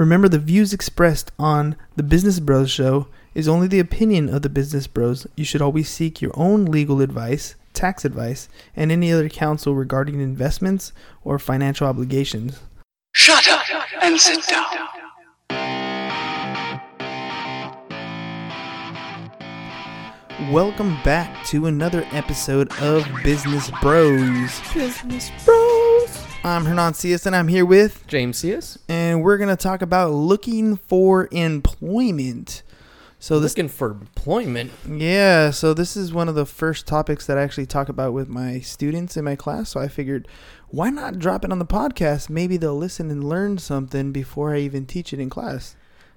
Remember, the views expressed on the Business Bros show is only the opinion of the Business Bros. You should always seek your own legal advice, tax advice, and any other counsel regarding investments or financial obligations. Shut up and sit down. Welcome back to another episode of Business Bros. Business Bros. I'm Hernan Cias and I'm here with, James Cias. and we're going to talk about looking for employment. So this Looking for employment. Yeah, so this is one of the first topics that I actually talk about with my students in my class. So I figured, why not drop it on the podcast? Maybe they'll listen and learn something before I even teach it in class.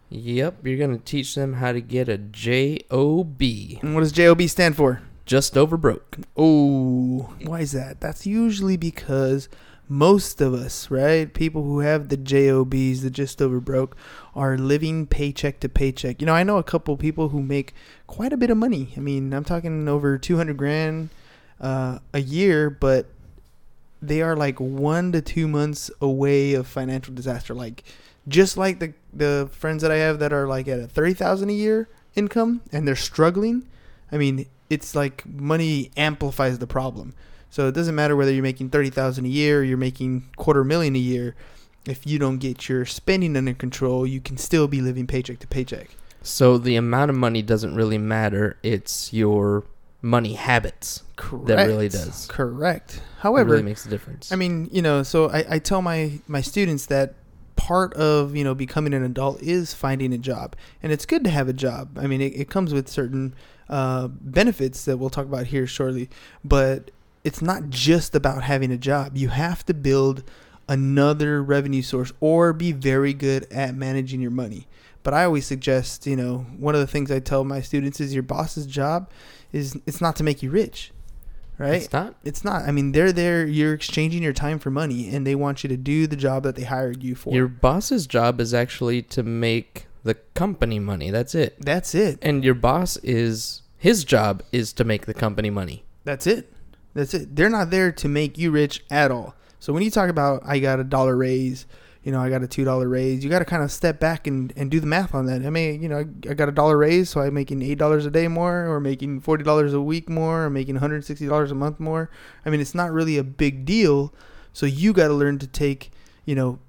Yep, you're going to teach them how to get a JOB. And what does JOB stand for? Just over broke. Oh, why is that? That's usually because most of us, right, people who have the JOBs, the just over broke, are living paycheck to paycheck. You know, I know a couple people who make quite a bit of money. I mean, I'm talking over 200 grand uh, a year, but they are like one to two months away of financial disaster. Like, just like the the friends that I have that are like at a thirty thousand a year income and they're struggling. I mean, it's like money amplifies the problem. So it doesn't matter whether you're making thirty thousand a year or you're making quarter million a year. If you don't get your spending under control, you can still be living paycheck to paycheck. So the amount of money doesn't really matter. It's your money habits Correct. that really does. Correct. It However, really makes a difference. I mean, you know, so I, I tell my my students that part of you know becoming an adult is finding a job, and it's good to have a job. I mean, it, it comes with certain uh, benefits that we'll talk about here shortly, but it's not just about having a job. You have to build another revenue source or be very good at managing your money. But I always suggest, you know, one of the things I tell my students is your boss's job is it's not to make you rich, right? It's not. It's not. I mean, they're there. You're exchanging your time for money, and they want you to do the job that they hired you for. Your boss's job is actually to make the company money. That's it. That's it. And your boss is his job is to make the company money. That's it. That's it. They're not there to make you rich at all. So when you talk about I got a dollar raise, you know, I got a two dollar raise, you got to kind of step back and, and do the math on that. I mean, you know, I, I got a dollar raise, so I'm making eight dollars a day more, or making forty dollars a week more, or making one hundred sixty dollars a month more. I mean, it's not really a big deal. So you got to learn to take, you know,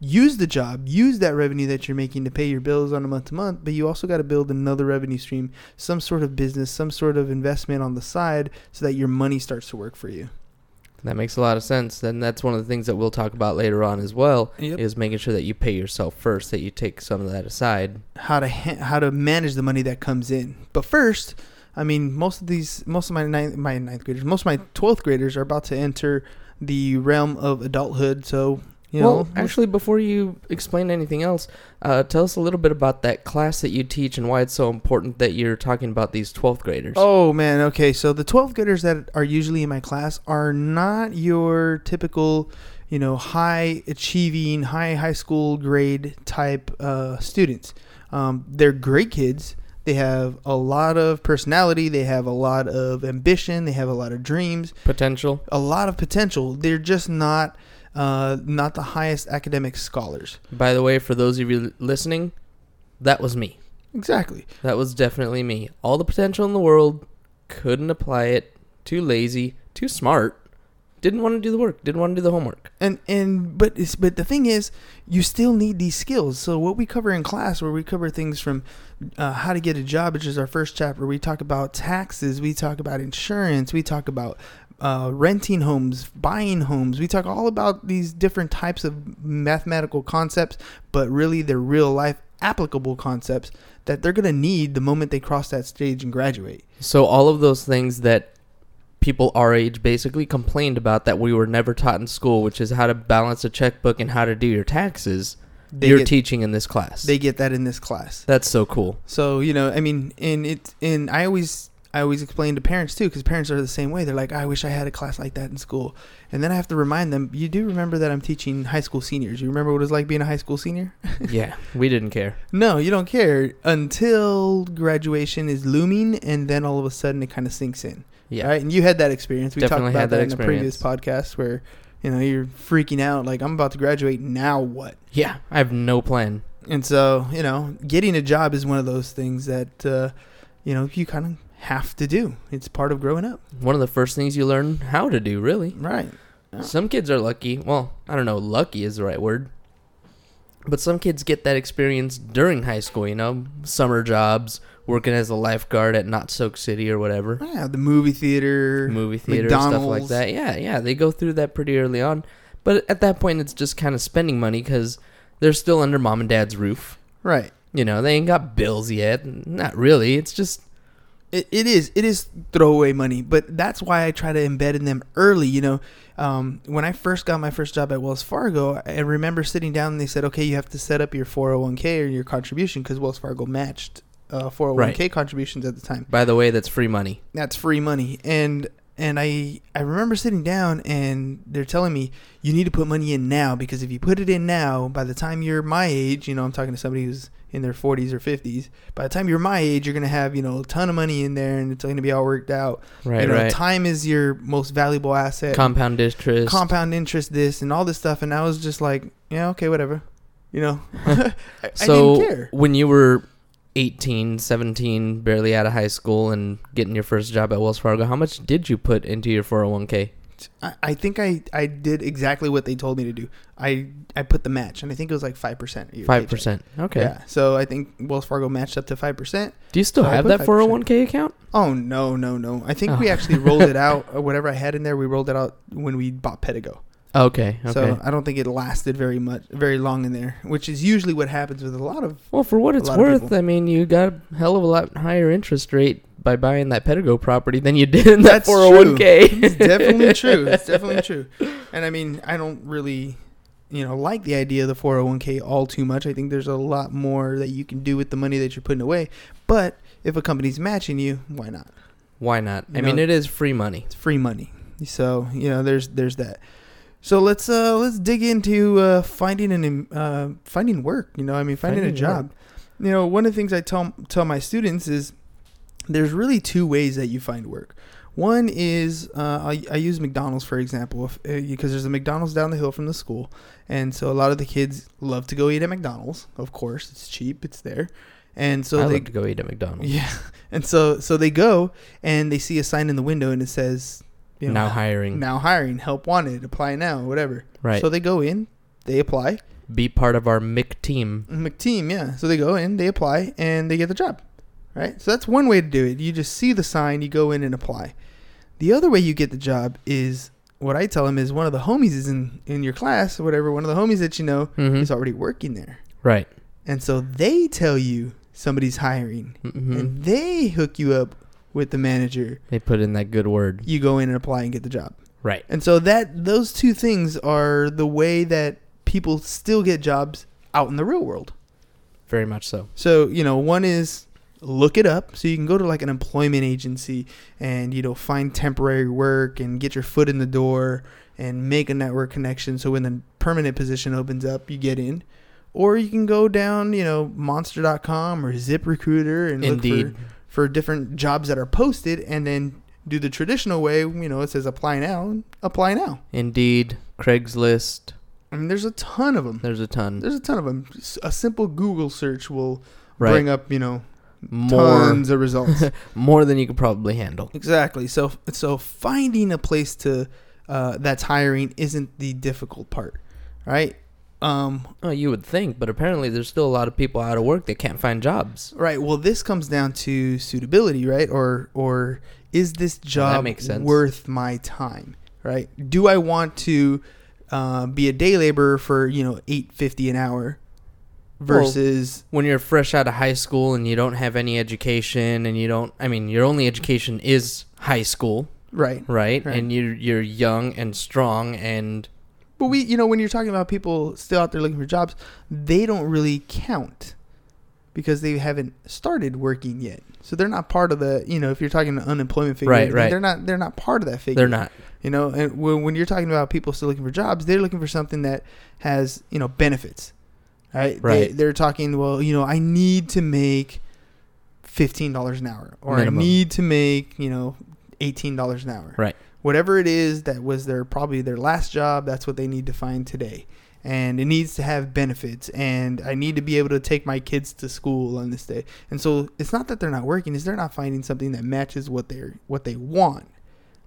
use the job, use that revenue that you're making to pay your bills on a month to month, but you also got to build another revenue stream, some sort of business, some sort of investment on the side so that your money starts to work for you. That makes a lot of sense. And that's one of the things that we'll talk about later on as well. Yep. Is making sure that you pay yourself first, that you take some of that aside. How to ha- how to manage the money that comes in. But first, I mean, most of these, most of my ninth, my ninth graders, most of my twelfth graders are about to enter the realm of adulthood. So you well, know, actually, before you explain anything else, uh, tell us a little bit about that class that you teach and why it's so important that you're talking about these 12th graders. Oh man, okay. So the 12th graders that are usually in my class are not your typical, you know, high achieving, high high school grade type uh, students. Um, they're great kids. They have a lot of personality. They have a lot of ambition. They have a lot of dreams. Potential. A lot of potential. They're just not uh, not the highest academic scholars. By the way, for those of you listening, that was me. Exactly. That was definitely me. All the potential in the world, couldn't apply it. Too lazy, too smart. Didn't want to do the work. Didn't want to do the homework. and and but it's, but the thing is you still need these skills so what we cover in class where we cover things from uh, how to get a job which is our first chapter we talk about taxes we talk about insurance we talk about uh, renting homes buying homes we talk all about these different types of mathematical concepts but really they're real life applicable concepts that they're going to need the moment they cross that stage and graduate So all of those things that people our age basically complained about that we were never taught in school, which is how to balance a checkbook and how to do your taxes, they you're get, teaching in this class. they get that in this class That's so cool. So you know, I mean, and it and I always I always explain to parents too, because parents are the same way. They're like, I wish I had a class like that in school, and then I have to remind them, you do remember that I'm teaching high school seniors. You remember what it's like being a high school senior? yeah, we didn't care. no, you don't care until graduation is looming, and then all of a sudden it kind of sinks in. Yeah. Right, and you had that experience. We Definitely talked about had that, that in the previous podcast where. You know, you're freaking out like I'm about to graduate. Now what? Yeah, I have no plan. And so, you know, getting a job is one of those things that, uh, you know, you kind of have to do. It's part of growing up. One of the first things you learn how to do, really. Right. Yeah. Some kids are lucky. Well, I don't know, lucky is the right word. But some kids get that experience during high school, you know, summer jobs, working as a lifeguard at Knott's Soak City or whatever, Yeah, the movie theater. movie theater, stuff like that. Yeah, yeah, they go through that pretty early on. But at that point, it's just kind of spending money because they're still under mom and dad's roof. Right. You know, they ain't got bills yet. Not really. It's just It, it is it is throwaway money, but that's why I try to embed in them early. You know, um, when I first got my first job at Wells Fargo, I remember sitting down and they said, "Okay, you have to set up your 401k or your contribution because Wells Fargo matched uh, 401k contributions at the time. by the way, that's free money. That's free money." And and I I remember sitting down and they're telling me you need to put money in now because if you put it in now, by the time you're my age, you know, I'm talking to somebody who's in their 40s or 50s. By the time you're my age, you're gonna have you know a ton of money in there and it's gonna be all worked out. Right, you know, right. Time is your most valuable asset. Compound interest. Compound interest, this and all this stuff, and I was just like, yeah, okay, whatever. You know, I, I so didn't care. when you were 18, 17, barely out of high school and getting your first job at Wells Fargo, how much did you put into your 401k? I, I think I, I did exactly what they told me to do. I I put the match, and I think it was like five percent. 5%. Okay. Yeah. So I think Wells Fargo matched up to five percent. Do you still So have that 5%. 401k account? Oh no no no! I think we Oh. actually rolled it out. Or whatever I had in there, we rolled it out when we bought Pedigo. Okay. Okay. So I don't think it lasted very much, very long in there, which is usually what happens with a lot of. well, for what it's worth. I mean, you got a hell of a lot higher interest rate by buying that Pedigo property than you did in that 401k. It's definitely true. It's definitely true. And I mean, I don't really, you know, like the idea of the 401k all too much. I think there's a lot more that you can do with the money that you're putting away. But if a company's matching you, why not? Why not? I You mean, it is free money. It's free money. So you know, there's there's that. So let's uh let's dig into uh, finding an uh finding work. You know, I mean, finding, a Finding job. You know, one of the things I tell tell my students is there's really two ways that you find work. One is uh, I, I use McDonald's for example, if, uh, because there's a McDonald's down the hill from the school, and so a lot of the kids love to go eat at McDonald's. Of course, it's cheap, it's there, and so I they love to go eat at McDonald's. yeah, and so so they go and they see a sign in the window and it says, you know, now hiring. now hiring, help wanted, apply now, whatever. Right. So they go in, they apply. Be part of our MIC team. McTeam, yeah. So they go in, they apply, and they get the job. Right? So that's one way to do it. You just see the sign, you go in and apply. The other way you get the job is what I tell them is one of the homies is in, in your class or whatever, one of the homies that you know Mhm. is already working there. Right. And so they tell you somebody's hiring hmm and they hook you up with the manager. They put in that good word. You go in and apply and get the job. Right. And so that those two things are the way that people still get jobs out in the real world. Very much so. So, you know, one is look it up. So you can go to like an employment agency and, you know, find temporary work and get your foot in the door and make a network connection. So when the permanent position opens up, you get in. Or you can go down, you know, monster.com or ZipRecruiter and Indeed. look for, for different jobs that are posted and then do the traditional way. You know, it says apply now apply now. Indeed. Craigslist. I mean, there's a ton of them. There's a ton. There's a ton of them. A simple Google search will Right. bring up, you know, more tons of results. more than you could probably handle. exactly. So, so finding a place to uh, that's hiring isn't the difficult part, right? Um, Oh, you would think, but apparently there's still a lot of people out of work that can't find jobs. right. Well, this comes down to suitability, right? Or, or is this job worth my time, right? Do I want to uh, be a day laborer for you know eight fifty an hour versus When you're fresh out of high school and you don't have any education and you don't I mean, your only education is high school, right? right? Right. And you you're young and strong and But we, you know, when you're talking about people still out there looking for jobs, they don't really count because they haven't started working yet. So they're not part of the, you know, if you're talking the unemployment figure, Right, right. they're not they're not part of that figure. they're not. You know, and when, when you're talking about people still looking for jobs, they're looking for something that has, you know, benefits. Right? Right. They, they're talking, well, you know, I need to make fifteen dollars an hour, or Minimum. I need to make, you know, eighteen dollars an hour. Right. Whatever it is that was their probably their last job, that's what they need to find today. and it needs to have benefits and I need to be able to take my kids to school on this day. And so it's not that they're not working, is they're not finding something that matches what they're what they want.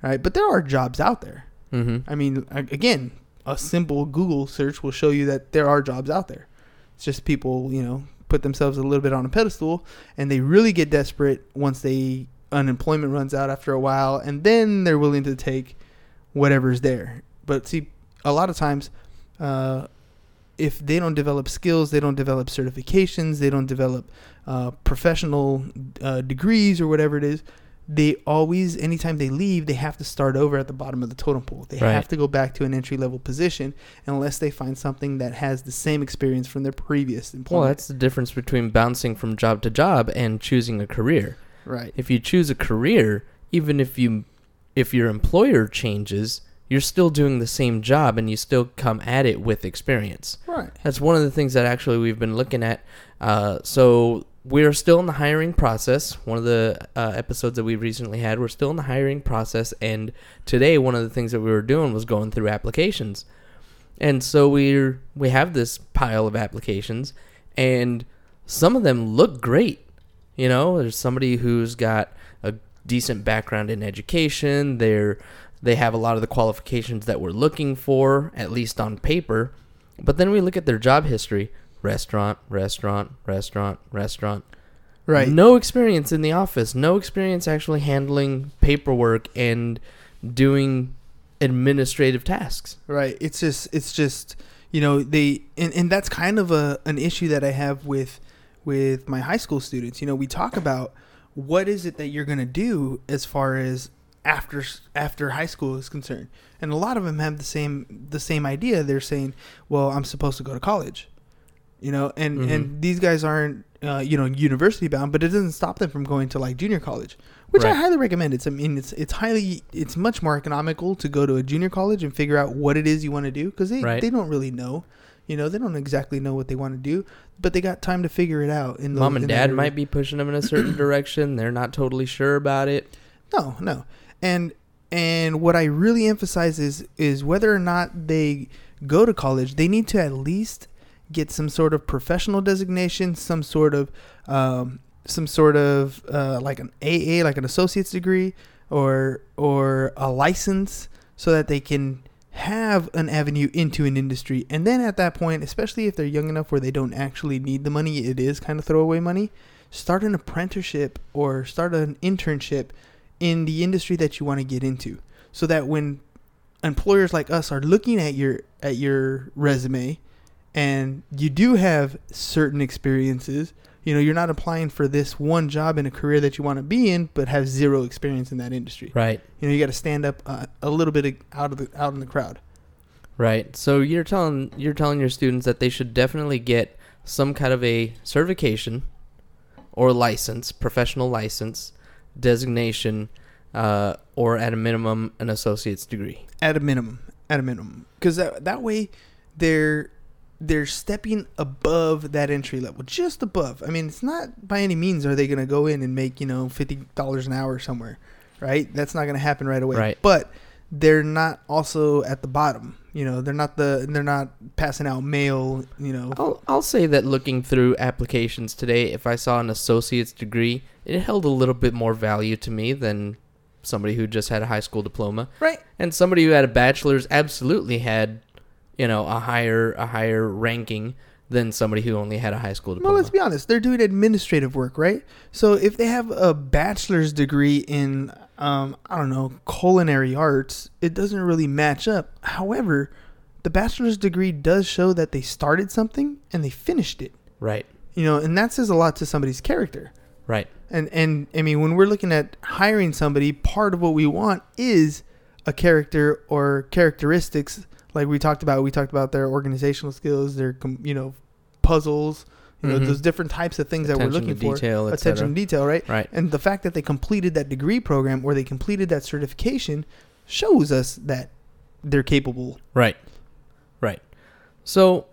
Right? But there are jobs out there. Mm-hmm. I mean, again, a simple Google search will show you that there are jobs out there. It's just people, you know, put themselves a little bit on a pedestal and they really get desperate once they unemployment runs out after a while and then they're willing to take whatever's there. But see, a lot of times uh, if they don't develop skills, they don't develop certifications, they don't develop uh, professional uh, degrees or whatever it is, they always, anytime they leave, they have to start over at the bottom of the totem pole. They Right. have to go back to an entry level position unless they find something that has the same experience from their previous employment. Well, that's the difference between bouncing from job to job and choosing a career. Right. If you choose a career, even if you if your employer changes, you're still doing the same job and you still come at it with experience. Right. That's one of the things that actually we've been looking at. Uh, so we're still in the hiring process. One of the uh, episodes that we recently had, we're still in the hiring process. And today, one of the things that we were doing was going through applications. And so we're we have this pile of applications, and some of them look great. You know, there's somebody who's got a decent background in education. They're they have a lot of the qualifications that we're looking for, at least on paper. But then we look at their job history: restaurant, restaurant, restaurant, restaurant. Right. No experience in the office. No experience actually handling paperwork and doing administrative tasks. Right. It's just it's just you know they and, and that's kind of a an issue that I have with with my high school students. You know, we talk about what is it that you're going to do as far as after after high school is concerned. And a lot of them have the same the same idea. They're saying, "Well, I'm supposed to go to college." You know, and Mhm. and these guys aren't uh, you know university bound, but it doesn't stop them from going to like junior college, which I highly recommend. It's I mean it's it's highly it's much more economical to go to a junior college and figure out what it is you want to do because they Right. they don't really know, you know, they don't exactly know what they want to do, but they got time to figure it out. In Mom and dad might be pushing them in a certain direction. They're not totally sure about it. No, no. And and what I really emphasize is is whether or not they go to college, they need to at least get some sort of professional designation, some sort of um, some sort of uh, like an AA, like an associate's degree, or or a license, so that they can have an avenue into an industry. And then at that point, especially if they're young enough where they don't actually need the money, it is kind of throwaway money. Start an apprenticeship or start an internship in the industry that you want to get into so that when employers like us are looking at your at your resume and you do have certain experiences you know you're not applying for this one job in a career that you want to be in but have zero experience in that industry Right. you know you got to stand up uh, a little bit out of the out in the crowd Right. So you're telling you're telling your students that they should definitely get some kind of a certification or license, professional license, designation, uh, or at a minimum an associate's degree. at a minimum at a minimum because that, that way they're they're stepping above that entry level just above. I mean it's not by any means are they going to go in and make you know $50 an hour somewhere right? That's not going to happen right away. Right. but they're not also at the bottom you know they're not the they're not passing out mail you know. I'll I'll say that looking through applications today, if I saw an associate's degree, it held a little bit more value to me than somebody who just had a high school diploma. right. And somebody who had a bachelor's absolutely had, you know, a higher a higher ranking than somebody who only had a high school diploma. Well, let's be honest. They're doing administrative work, right? So if they have a bachelor's degree in, um, I don't know, culinary arts, it doesn't really match up. However, the bachelor's degree does show that they started something and they finished it. right. You know, and that says a lot to somebody's character. Right. And and I mean, when we're looking at hiring somebody, part of what we want is a character or characteristics like we talked about. We talked about their organizational skills, their you know puzzles, you know Mhm. those different types of things that we're looking to for. detail, et attention to detail, right? Right. And the fact that they completed that degree program or they completed that certification shows us that they're capable. Right. Right. So,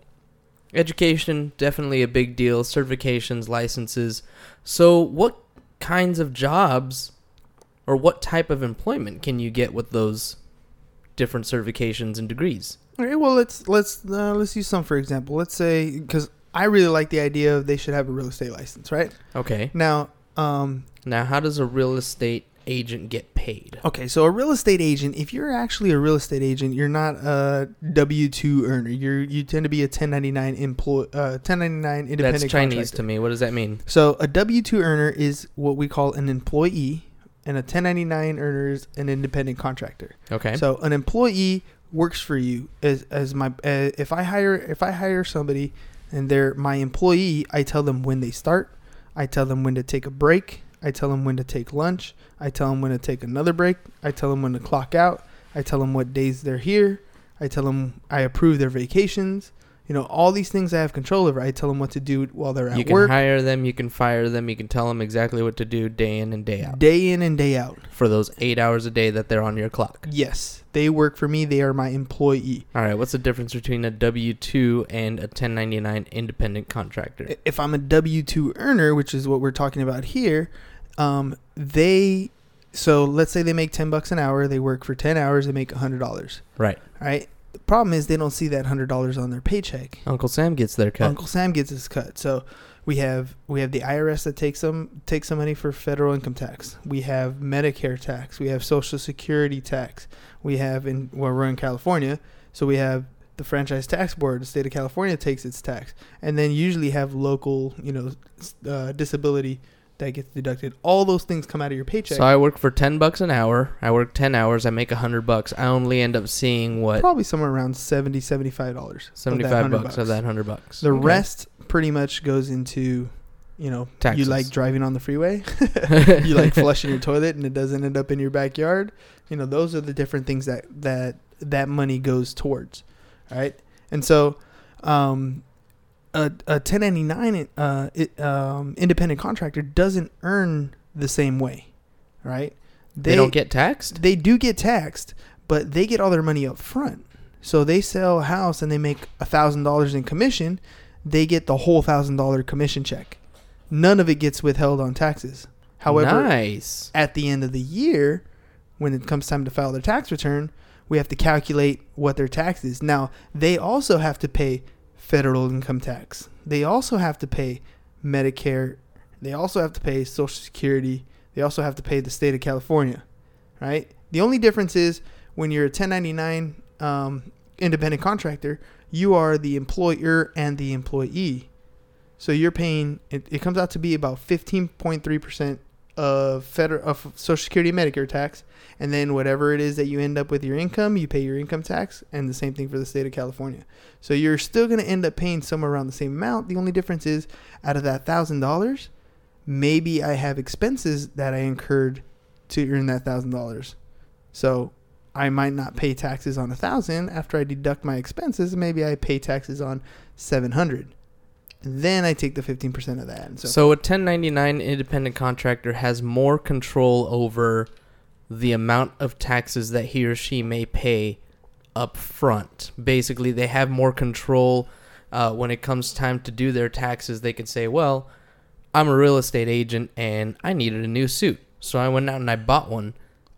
education definitely a big deal. Certifications, licenses. So, what kinds of jobs or what type of employment can you get with those different certifications and degrees? All right. Well, let's let's uh, let's use some for example. Let's say because I really like the idea of they should have a real estate license, right? Okay. Now, um, Now, how does a real estate agent get paid? okay, so a real estate agent, if you're actually a real estate agent, you're not a W two earner. You're you tend to be a 1099 employee, uh, 1099 independent. That's Chinese contractor. to me. What does that mean? So a W two earner is what we call an employee, and a 1099 earner is an independent contractor. Okay. So an employee works for you as as my uh, if I hire if I hire somebody and they're my employee, I tell them when they start, I tell them when to take a break, I tell them when to take lunch, I tell them when to take another break, I tell them when to clock out, I tell them what days they're here, I tell them I approve their vacations. You know, all these things I have control over. I tell them what to do while they're at work. you can work, hire them, you can fire them, you can tell them exactly what to do day in and day out day in and day out. for those eight hours a day that they're on your clock. Yes, they work for me. They are my employee. All right, what's the difference between a W 2 and a 1099 independent contractor? if I'm a W two earner, which is what we're talking about here, um, they so let's say they make ten bucks an hour, they work for ten hours, they make hundred dollars. Right. Right. The problem is they don't see that hundred dollars on their paycheck. Uncle Sam gets their cut. Uncle Sam gets his cut. So we have we have the IRS that takes some takes some money for federal income tax. We have Medicare tax. We have Social Security tax. We have in well we're in California, so we have the franchise tax board. The state of California takes its tax, and then usually have local you know uh, disability that gets deducted. All those things come out of your paycheck. So I work for 10 bucks an hour. I work 10 hours, I make a 100 bucks. I only end up seeing what Probably somewhere around 70 75 dollars. 75 bucks, of that 100 bucks. The Okay. rest pretty much goes into, you know, Taxes. you like driving on the freeway, you like flushing your toilet, and it doesn't end up in your backyard. You know, those are the different things that that that money goes towards, right? And so, um, a a 1099 uh, it, um, independent contractor doesn't earn the same way, right? they, don't get taxed? they do get taxed, but they get all their money up front. So they sell a house and they make a thousand dollars in commission, they get the whole thousand dollar commission check. None of it gets withheld on taxes. However, nice. at the end of the year, when it comes time to file their tax return, we have to calculate what their tax is. Now, they also have to pay federal income tax. They also have to pay Medicare. They also have to pay Social Security. They also have to pay the state of California, right? The only difference is when you're a 1099 um, independent contractor, you are the employer and the employee. So you're paying. It, it comes out to be about 15.3 percent of federal of Social Security and Medicare tax, and then whatever it is that you end up with your income, you pay your income tax, and the same thing for the state of California. So you're still going to end up paying somewhere around the same amount. The only difference is, out of that thousand dollars, maybe I have expenses that I incurred to earn that thousand dollars. So I might not pay taxes on a thousand after I deduct my expenses. Maybe I pay taxes on seven hundred. Then I take the fifteen percent of that. And so, So a 1099 independent contractor has more control over the amount of taxes that he or she may pay up front. Basically, they have more control uh, when it comes time to do their taxes. They can say, "Well, I'm a real estate agent and I needed a new suit, so I went out and I bought one,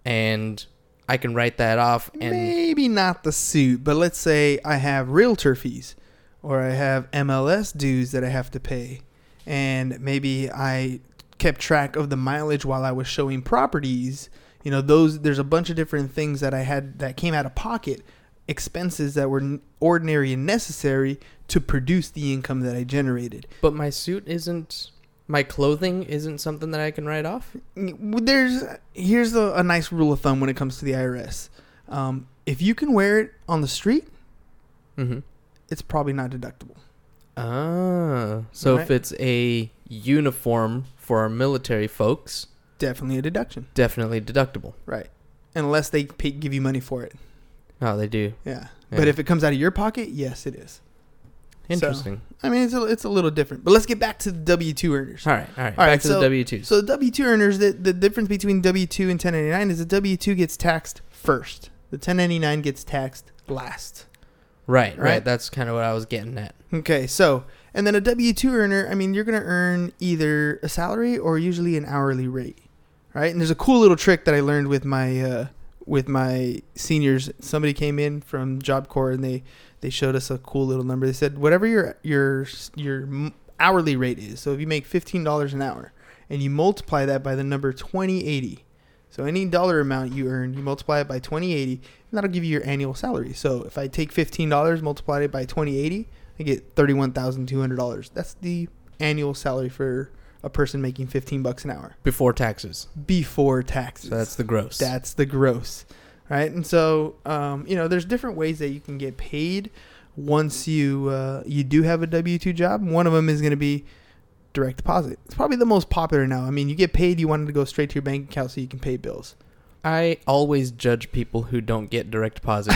and I can write that off." And maybe not the suit, but let's say I have realtor fees or I have MLS dues that I have to pay, and maybe I kept track of the mileage while I was showing properties. You know, those there's a bunch of different things that I had that came out of pocket, expenses that were ordinary and necessary to produce the income that I generated. but my suit isn't. My clothing isn't something that I can write off. There's here's a, a nice rule of thumb when it comes to the IRS. Um, if you can wear it on the street, Mm-hmm. It's probably not deductible. Ah, so if it's a uniform for our military folks, Definitely a deduction, definitely deductible. right? Unless they pay, give you money for it. Oh, they do. Yeah. Yeah. But if it comes out of your pocket, yes, it is. Interesting. I mean, it's a, it's a little different. But let's get back to the W two earners. all right, all right. All Back right, to so- the W twos. So the W two earners, the, the difference between W two and 1099 is the W two gets taxed first. The 1099 gets taxed last. Right, right, right. That's kind of what I was getting at. Okay, so and then a W two earner, I mean, you're gonna earn either a salary or usually an hourly rate, right? And there's a cool little trick that I learned with my uh, with my seniors. Somebody came in from Job Corps and they they showed us a cool little number. They said whatever your your your hourly rate is. So if you make fifteen dollars an hour and you multiply that by the number twenty eighty. So any dollar amount you earn, you multiply it by 2080, and that'll give you your annual salary. So if I take $15, multiply it by 2080, I get $31,200. That's the annual salary for a person making 15 bucks an hour Before taxes. before taxes. So that's the gross. That's the gross, right? And so, um, you know, there's different ways that you can get paid once you uh, you do have a W two job. One of them is going to be direct deposit. It's probably the most popular now. I mean, you get paid, you want it to go straight to your bank account so you can pay bills. I always judge people who don't get direct deposit.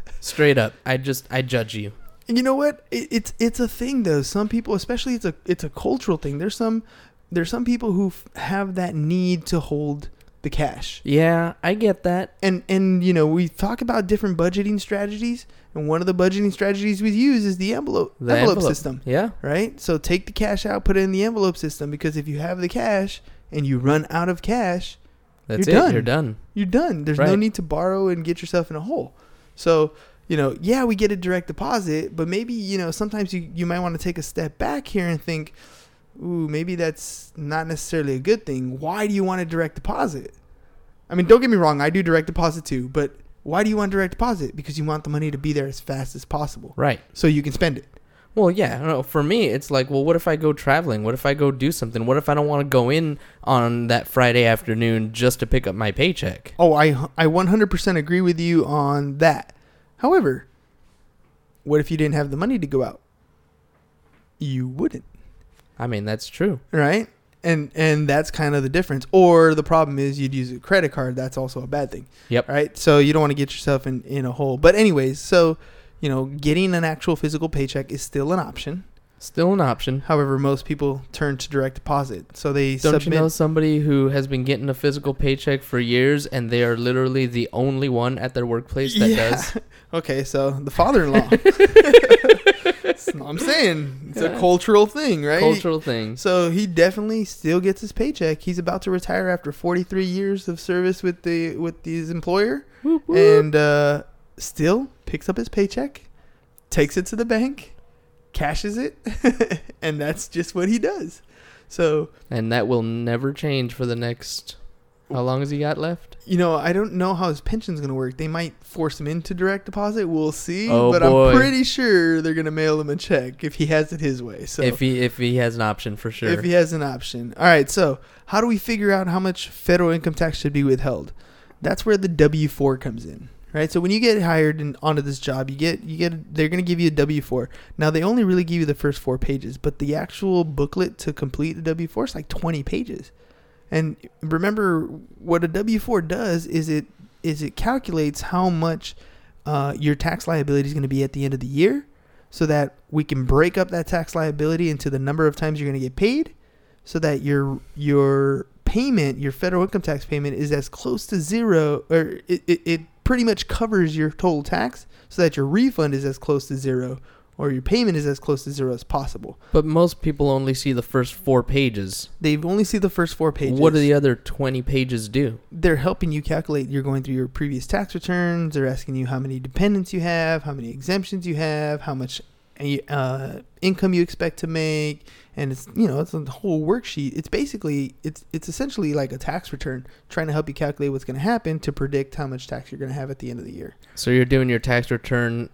Straight up. I just I judge you. And you know what? It, it's it's a thing though. Some people, especially it's a it's a cultural thing. There's some there's some people who f- have that need to hold the cash. Yeah, I get that. and and you know we talk about different budgeting strategies and one of the budgeting strategies we use is the envelope The envelope, envelope. system Yeah. right so take the cash out put it in the envelope system because if you have the cash and you run out of cash That's You're it. done. You're done. you're done there's no need to borrow and get yourself in a hole so you know yeah we get a direct deposit but maybe you know sometimes you, you might want to take a step back here and think ooh maybe that's not necessarily a good thing why do you want a direct deposit i mean don't get me wrong i do direct deposit too but why do you want direct deposit because you want the money to be there as fast as possible Right. so you can spend it Well, yeah. I don't know. For me, it's like, well, what if I go traveling? What if I go do something? What if I don't want to go in on that Friday afternoon just to pick up my paycheck? Oh, I I 100% agree with you on that. However, what if you didn't have the money to go out? You wouldn't, I mean, that's true. right? And and that's kind of the difference. Or the problem is you'd use a credit card. That's also a bad thing. Yep. Right? So you don't want to get yourself in in a hole. But anyways, so you know, getting an actual physical paycheck is still an option. Still an option. However, most people turn to direct deposit. So they Don't submit you know somebody who has been getting a physical paycheck for years and they are literally the only one at their workplace that Yeah. does? Okay, so the father-in-law. That's what I'm saying it's a cultural thing, right? Cultural thing. So he definitely still gets his paycheck. He's about to retire after 43 years of service with the with his employer, and uh, still picks up his paycheck, takes it to the bank, cashes it, and that's just what he does. So And that will never change for the next. How long has he got left? you know, I don't know how his pension's gonna work. They might force him into direct deposit. We'll see. Oh, but boy. I'm pretty sure they're gonna mail him a check if he has it his way. So if he if he has an option for sure. if he has an option. All right. So how do we figure out how much federal income tax should be withheld? That's where the W four comes in. Right. So when you get hired and onto this job, you get you get they're gonna give you a W four. Now they only really give you the first four pages, but the actual booklet to complete the W four is like twenty pages. And remember, what a W four does is it is it calculates how much uh, your tax liability is going to be at the end of the year, so that we can break up that tax liability into the number of times you're going to get paid, so that your your payment, your federal income tax payment, is as close to zero, or it, it, it pretty much covers your total tax, so that your refund is as close to zero, or your payment is as close to zero as possible. but most people only see the first four pages. They only see the first four pages. What do the other twenty pages do? they're helping you calculate you're going through your previous tax returns they're asking you how many dependents you have how many exemptions you have how much uh, income you expect to make and it's you know it's a whole worksheet it's basically it's it's essentially like a tax return trying to help you calculate what's going to happen to predict how much tax you're going to have at the end of the year So you're doing your tax return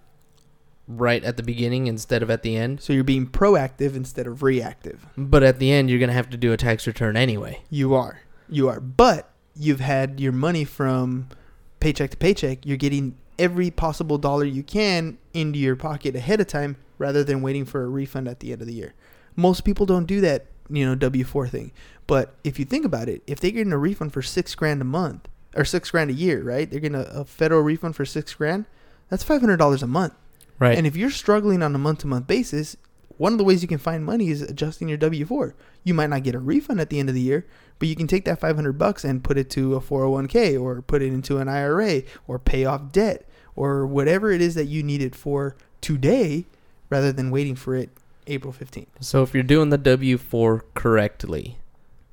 right at the beginning instead of at the end. so you're being proactive instead of reactive But at the end, you're gonna have to do a tax return anyway. You are. You are. But you've had your money from paycheck to paycheck. You're getting every possible dollar you can into your pocket ahead of time rather than waiting for a refund at the end of the year. Most people don't do that, you know, W 4 thing. But if you think about it, if they're getting a refund for six grand a month or six grand a year, right? They're getting a, a federal refund for six grand. That's $500 a month. Right. And if you're struggling on a month to month basis, one of the ways you can find money is adjusting your W four. You might not get a refund at the end of the year, but you can take that five hundred bucks and put it to a four hundred one k or put it into an IRA or pay off debt or whatever it is that you need it for today, rather than waiting for it April fifteenth. So if you're doing the W four correctly,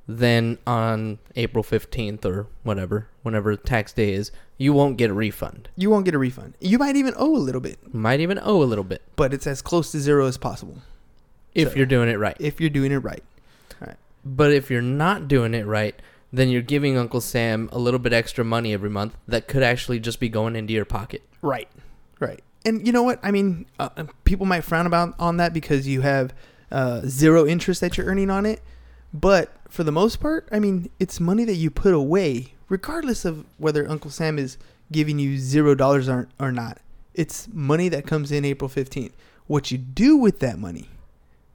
then on April fifteenth or whatever, whenever tax day is, you won't get a refund. You won't get a refund. You might even owe a little bit, Might even owe a little bit but it's as close to zero as possible if So- you're doing it right. if you're doing it right. But if you're not doing it right, then you're giving Uncle Sam a little bit extra money every month that could actually just be going into your pocket. Right. Right. And you know what? I mean, uh, uh, people might frown about on that because you have uh, zero interest that you're earning on it. But for the most part, I mean, it's money that you put away, regardless of whether Uncle Sam is giving you zero dollars or, or not. It's money that comes in April 15th. What you do with that money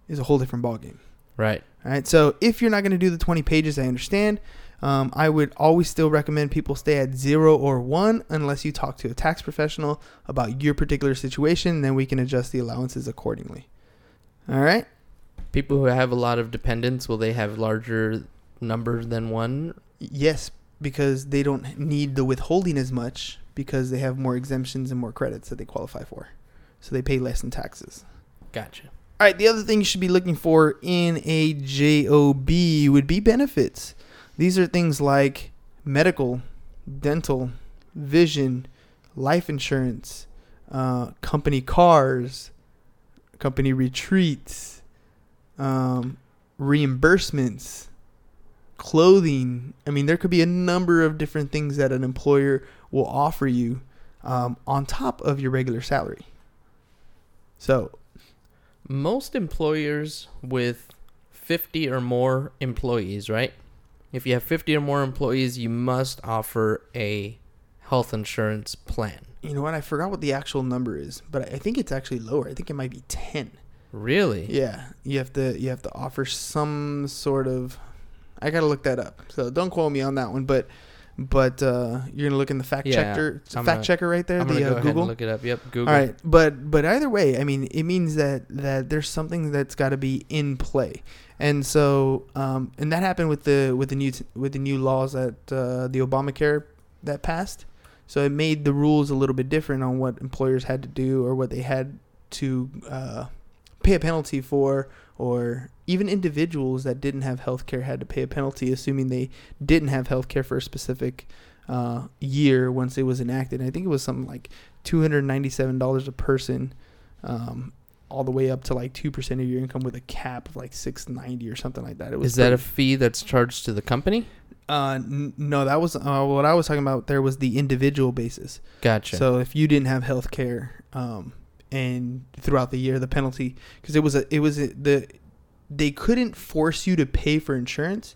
is a whole different ballgame. Right. All right. So if you're not going to do the 20 pages, I understand. Um, I would always still recommend people stay at zero or one unless you talk to a tax professional about your particular situation. Then we can adjust the allowances accordingly. All right. People who have a lot of dependents, will they have larger numbers than one? Yes, because they don't need the withholding as much because they have more exemptions and more credits that they qualify for. So they pay less in taxes. Gotcha. All right, the other thing you should be looking for in a JOB would be benefits. These are things like medical, dental, vision, life insurance, uh, company cars, company retreats, um, reimbursements, clothing. I mean, there could be a number of different things that an employer will offer you um, on top of your regular salary. So, Most employers with 50 or more employees, right? If you have 50 or more employees, you must offer a health insurance plan. You know what? I forgot what the actual number is, but I think it's actually lower. I think it might be ten. Really? Yeah, you have to you have to offer some sort of. I gotta look that up. So don't quote me on that one, but but uh, you're gonna look in the fact Yeah, checker I'm fact gonna- checker right there, I'm the go uh, Google. look it up. Yep, Google. All right, but but either way, I mean, it means that that there's something that's got to be in play, and so um, and that happened with the with the new t- with the new laws that uh, the Obamacare that passed. So it made the rules a little bit different on what employers had to do or what they had to uh, pay a penalty for, or even individuals that didn't have health care had to pay a penalty, assuming they didn't have health care for a specific uh, year once it was enacted. I think it was something like two hundred ninety-seven dollars a person, um, all the way up to like two percent of your income with a cap of like six ninety or something like that. It was Is that a fee that's charged to the company? uh, n- no, that was uh, what I was talking about. There was the individual basis. Gotcha. So if you didn't have health care, um, and throughout the year, the penalty because it was a it was a, the they couldn't force you to pay for insurance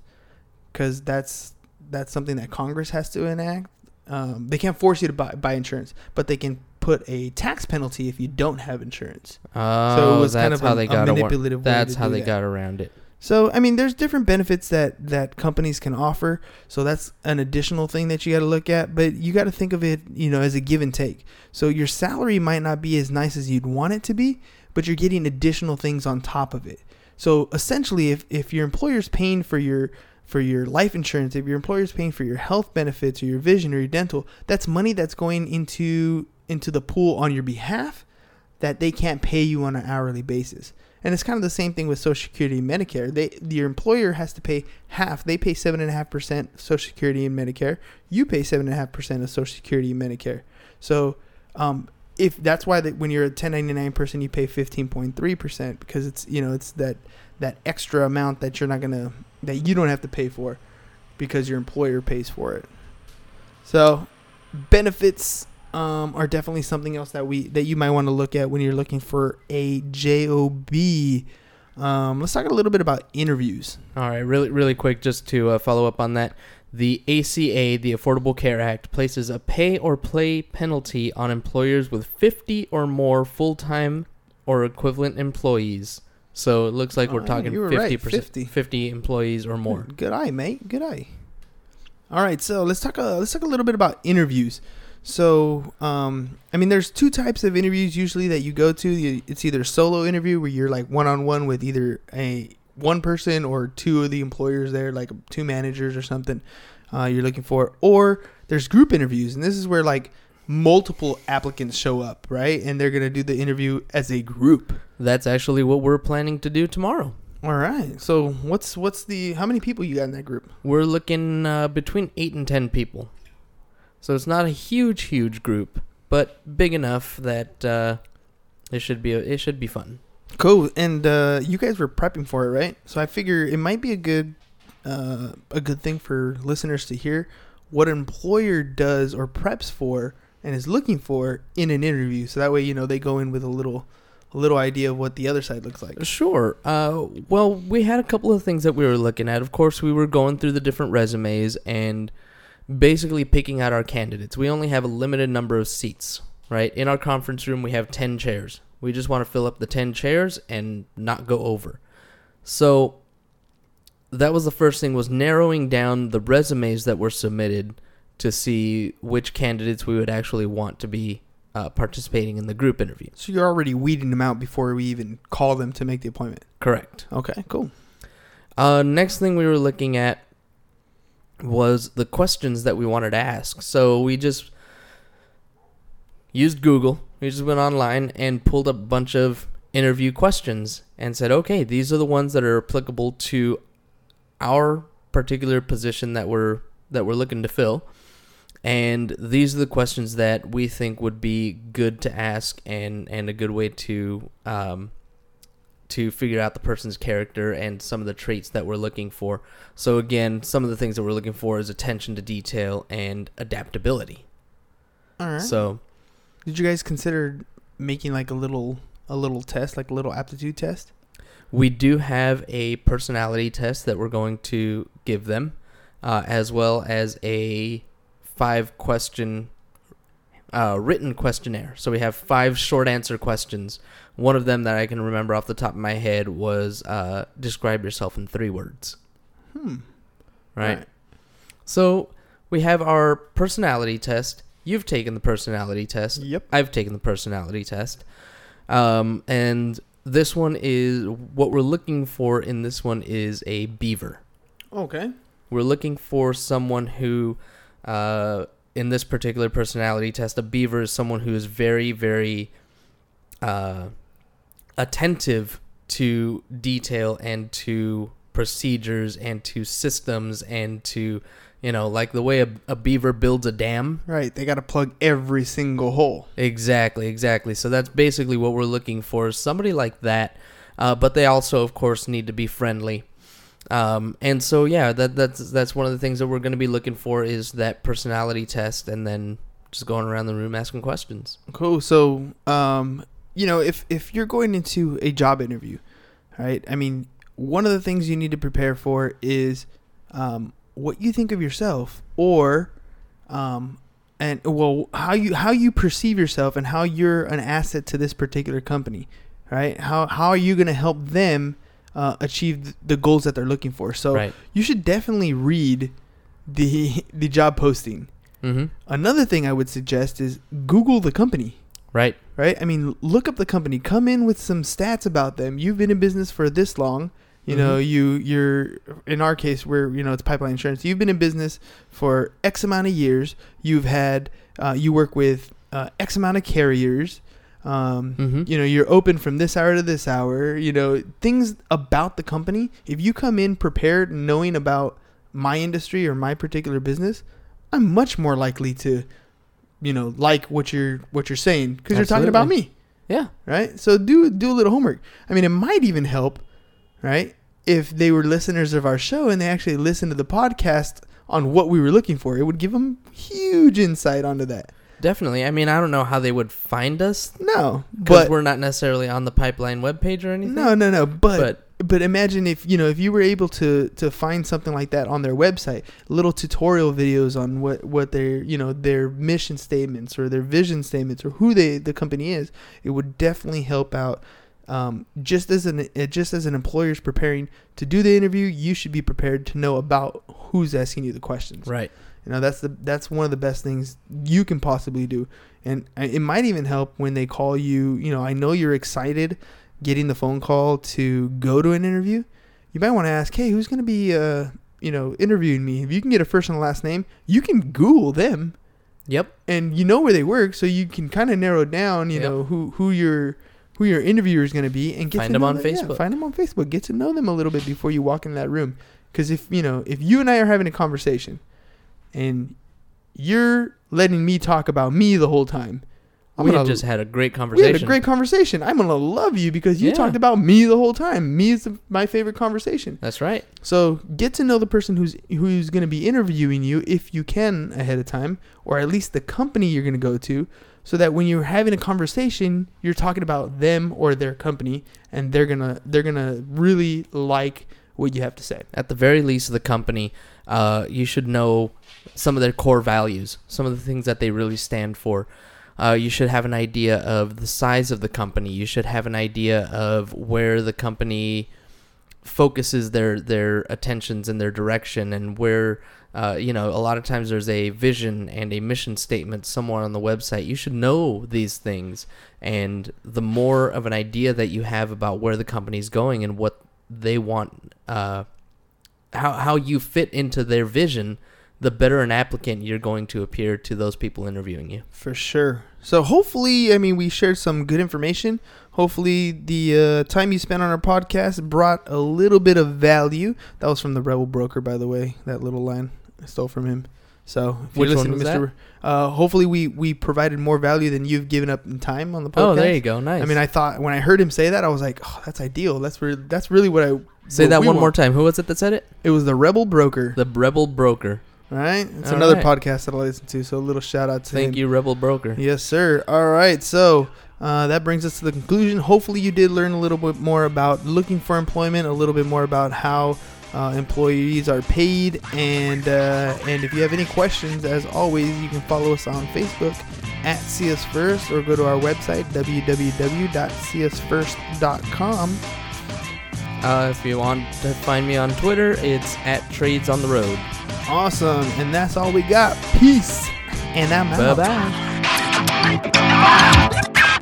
because that's that's something that Congress has to enact. Um, they can't force you to buy buy insurance, but they can put a tax penalty if you don't have insurance. oh, so it oh, was that's kind of how a, they got awar- manipulative way That's how they that. got around it. So I mean, there's different benefits that that companies can offer. So that's an additional thing that you got to look at. But you got to think of it, you know, as a give and take. So your salary might not be as nice as you'd want it to be, but you're getting additional things on top of it. So essentially, if if your employer's paying for your for your life insurance, if your employer is paying for your health benefits or your vision or your dental, that's money that's going into into the pool on your behalf that they can't pay you on an hourly basis. And it's kind of the same thing with Social Security and Medicare. They your employer has to pay half. They pay seven and a half percent Social Security and Medicare. You pay seven and a half percent of Social Security and Medicare. So, um, if that's why that when you're a 1099 person, you pay 15.3 percent because it's you know it's that that extra amount that you're not gonna that you don't have to pay for because your employer pays for it. So, benefits um, are definitely something else that we that you might want to look at when you're looking for a job. Um, let's talk a little bit about interviews. All right, really, really quick, just to uh, follow up on that. The ACA, the Affordable Care Act, places a pay or play penalty on employers with 50 or more full time or equivalent employees. So it looks like we're Oh, talking you were 50%, right, 50. 50 employees or more. Good eye, mate. Good eye. All right, so let's talk. A, let's talk a little bit about interviews. So, um, I mean, there's two types of interviews usually that you go to. You, it's either a solo interview where you're like one on one with either a one person or two of the employers there, like two managers or something. Uh, you're looking for, or there's group interviews, and this is where like multiple applicants show up, right? And they're gonna do the interview as a group. That's actually what we're planning to do tomorrow. All right. So what's what's the how many people you got in that group? We're looking uh, between 8 and 10 people. So it's not a huge, huge group, but big enough that uh, it should be it should be fun. Cool. And uh, you guys were prepping for it, right? So I figure it might be a good uh, a good thing for listeners to hear what an employer does or preps for and is looking for in an interview. So that way, you know, they go in with a little a little idea of what the other side looks like. Sure. Uh, well, we had a couple of things that we were looking at. Of course, we were going through the different resumes and basically picking out our candidates. We only have a limited number of seats, right? In our conference room, we have 10 chairs. We just want to fill up the 10 chairs and not go over. So that was the first thing was narrowing down the resumes that were submitted to see which candidates we would actually want to be uh, participating in the group interview. So you're already weeding them out before we even call them to make the appointment. Correct. Okay, cool. Uh, next thing we were looking at was the questions that we wanted to ask. So we just used Google. We just went online and pulled up a bunch of interview questions and said, okay, these are the ones that are applicable to our particular position that we're that we're looking to fill. And these are the questions that we think would be good to ask and, and a good way to um, to figure out the person's character and some of the traits that we're looking for. So again, some of the things that we're looking for is attention to detail and adaptability. All right. So did you guys consider making like a little a little test, like a little aptitude test? we do have a personality test that we're going to give them, uh, as well as a five question uh, written questionnaire. So we have five short answer questions. One of them that I can remember off the top of my head was uh, describe yourself in three words. Hmm. Right? So we have our personality test. You've taken the personality test. Yep. I've taken the personality test. Um, and this one is what we're looking for in this one is a beaver. Okay. We're looking for someone who, uh, in this particular personality test, a beaver is someone who is very, very uh, attentive to detail and to procedures and to systems and to, you know, like the way a, a beaver builds a dam. Right. They got to plug every single hole. Exactly, exactly. So that's basically what we're looking for somebody like that. Uh, but they also, of course, need to be friendly. Um, and so, yeah, that that's that's one of the things that we're going to be looking for is that personality test, and then just going around the room asking questions. Cool. So, um, you know, if if you're going into a job interview, right? I mean, one of the things you need to prepare for is um, what you think of yourself, or um, and well, how you how you perceive yourself, and how you're an asset to this particular company, right? How how are you going to help them uh, achieve the goals that they're looking for? So, Right. you should definitely read the the job posting. Mm-hmm. Another thing I would suggest is Google the company, Right. right? I mean, look up the company, come in with some stats about them. You've been in business for this long. You know, Mhm. you you're in our case where you know it's pipeline insurance. You've been in business for X amount of years. You've had uh, you work with uh, X amount of carriers. Um, Mm-hmm. You know, you're open from this hour to this hour. You know, things about the company. If you come in prepared, knowing about my industry or my particular business, I'm much more likely to, you know, like what you're what you're saying because you're talking about me, Yeah. right? So do do a little homework. I mean, it might even help, right? If they were listeners of our show and they actually listened to the podcast on what we were looking for, it would give them huge insight onto that. Definitely. I mean, I don't know how they would find us No, because but we're not necessarily on the pipeline webpage or anything. no, no, no. But but but imagine if you know if you were able to to find something like that on their website little tutorial videos on what what their you know their mission statements or their vision statements or who they the company is it would definitely help out um, just as an uh, just as an employer is preparing to do the interview you should be prepared to know about who's asking you the questions right. You know that's the that's one of the best things you can possibly do, and it might even help when they call you. You know, I know you're excited getting the phone call to go to an interview. You might want to ask, hey, who's going to be uh you know interviewing me? If you can get a first and last name, you can Google them, Yep. and you know where they work, so you can kind of narrow down. You Yep. know who who your who your interviewer is going to be, and get Find to them know on them- yeah, Facebook. find them on Facebook. Get to know them a little bit before you walk in that room. Because if you know if you and I are having a conversation, and you're letting me talk about me the whole time. I'm we gonna just had a great conversation. we had a great conversation. I'm gonna love you because you Yeah. talked about me the whole time. Me is my favorite conversation. That's right. So get to know the person who's who's going to be interviewing you if you can ahead of time, or at least the company you're going to go to, so that when you're having a conversation, you're talking about them or their company, and they're gonna they're gonna really like what you have to say. At the very least, the company, uh, you should know some of their core values, some of the things that they really stand for. Uh, you should have an idea of the size of the company. You should have an idea of where the company focuses their their attentions and their direction, and where uh, you know a lot of times there's a vision and a mission statement somewhere on the website. You should know these things, and the more of an idea that you have about where the company's going and what they want. Uh, how how you fit into their vision, the better an applicant you're going to appear to those people interviewing you. For sure. So hopefully, I mean, we shared some good information. Hopefully, the uh, time you spent on our podcast brought a little bit of value. That was from the Rebel Broker, by the way. That little line I stole from him. So, if you Which one listen was to Mr. Uh, hopefully, we we provided more value than you've given up in time on the podcast. Oh, there you go. Nice. I mean, I thought when I heard him say that, I was like, "Oh, that's ideal. That's re- that's really what I say that one more time. Who was it that said it? It was the Rebel Broker, The Rebel Broker. Right? It's All another right. podcast that I listen to. So, a little shout out to Thank him. you, Rebel Broker. Yes, sir. All right. So uh, that brings us to the conclusion. Hopefully, you did learn a little bit more about looking for employment, a little bit more about how uh, employees are paid, and uh, and if you have any questions, as always, you can follow us on Facebook at CS First or go to our website www.csfirst.com. Uh, if you want to find me on Twitter, it's at Trades on the Road. Awesome. And that's all we got. Peace. And I'm out. Bye bye.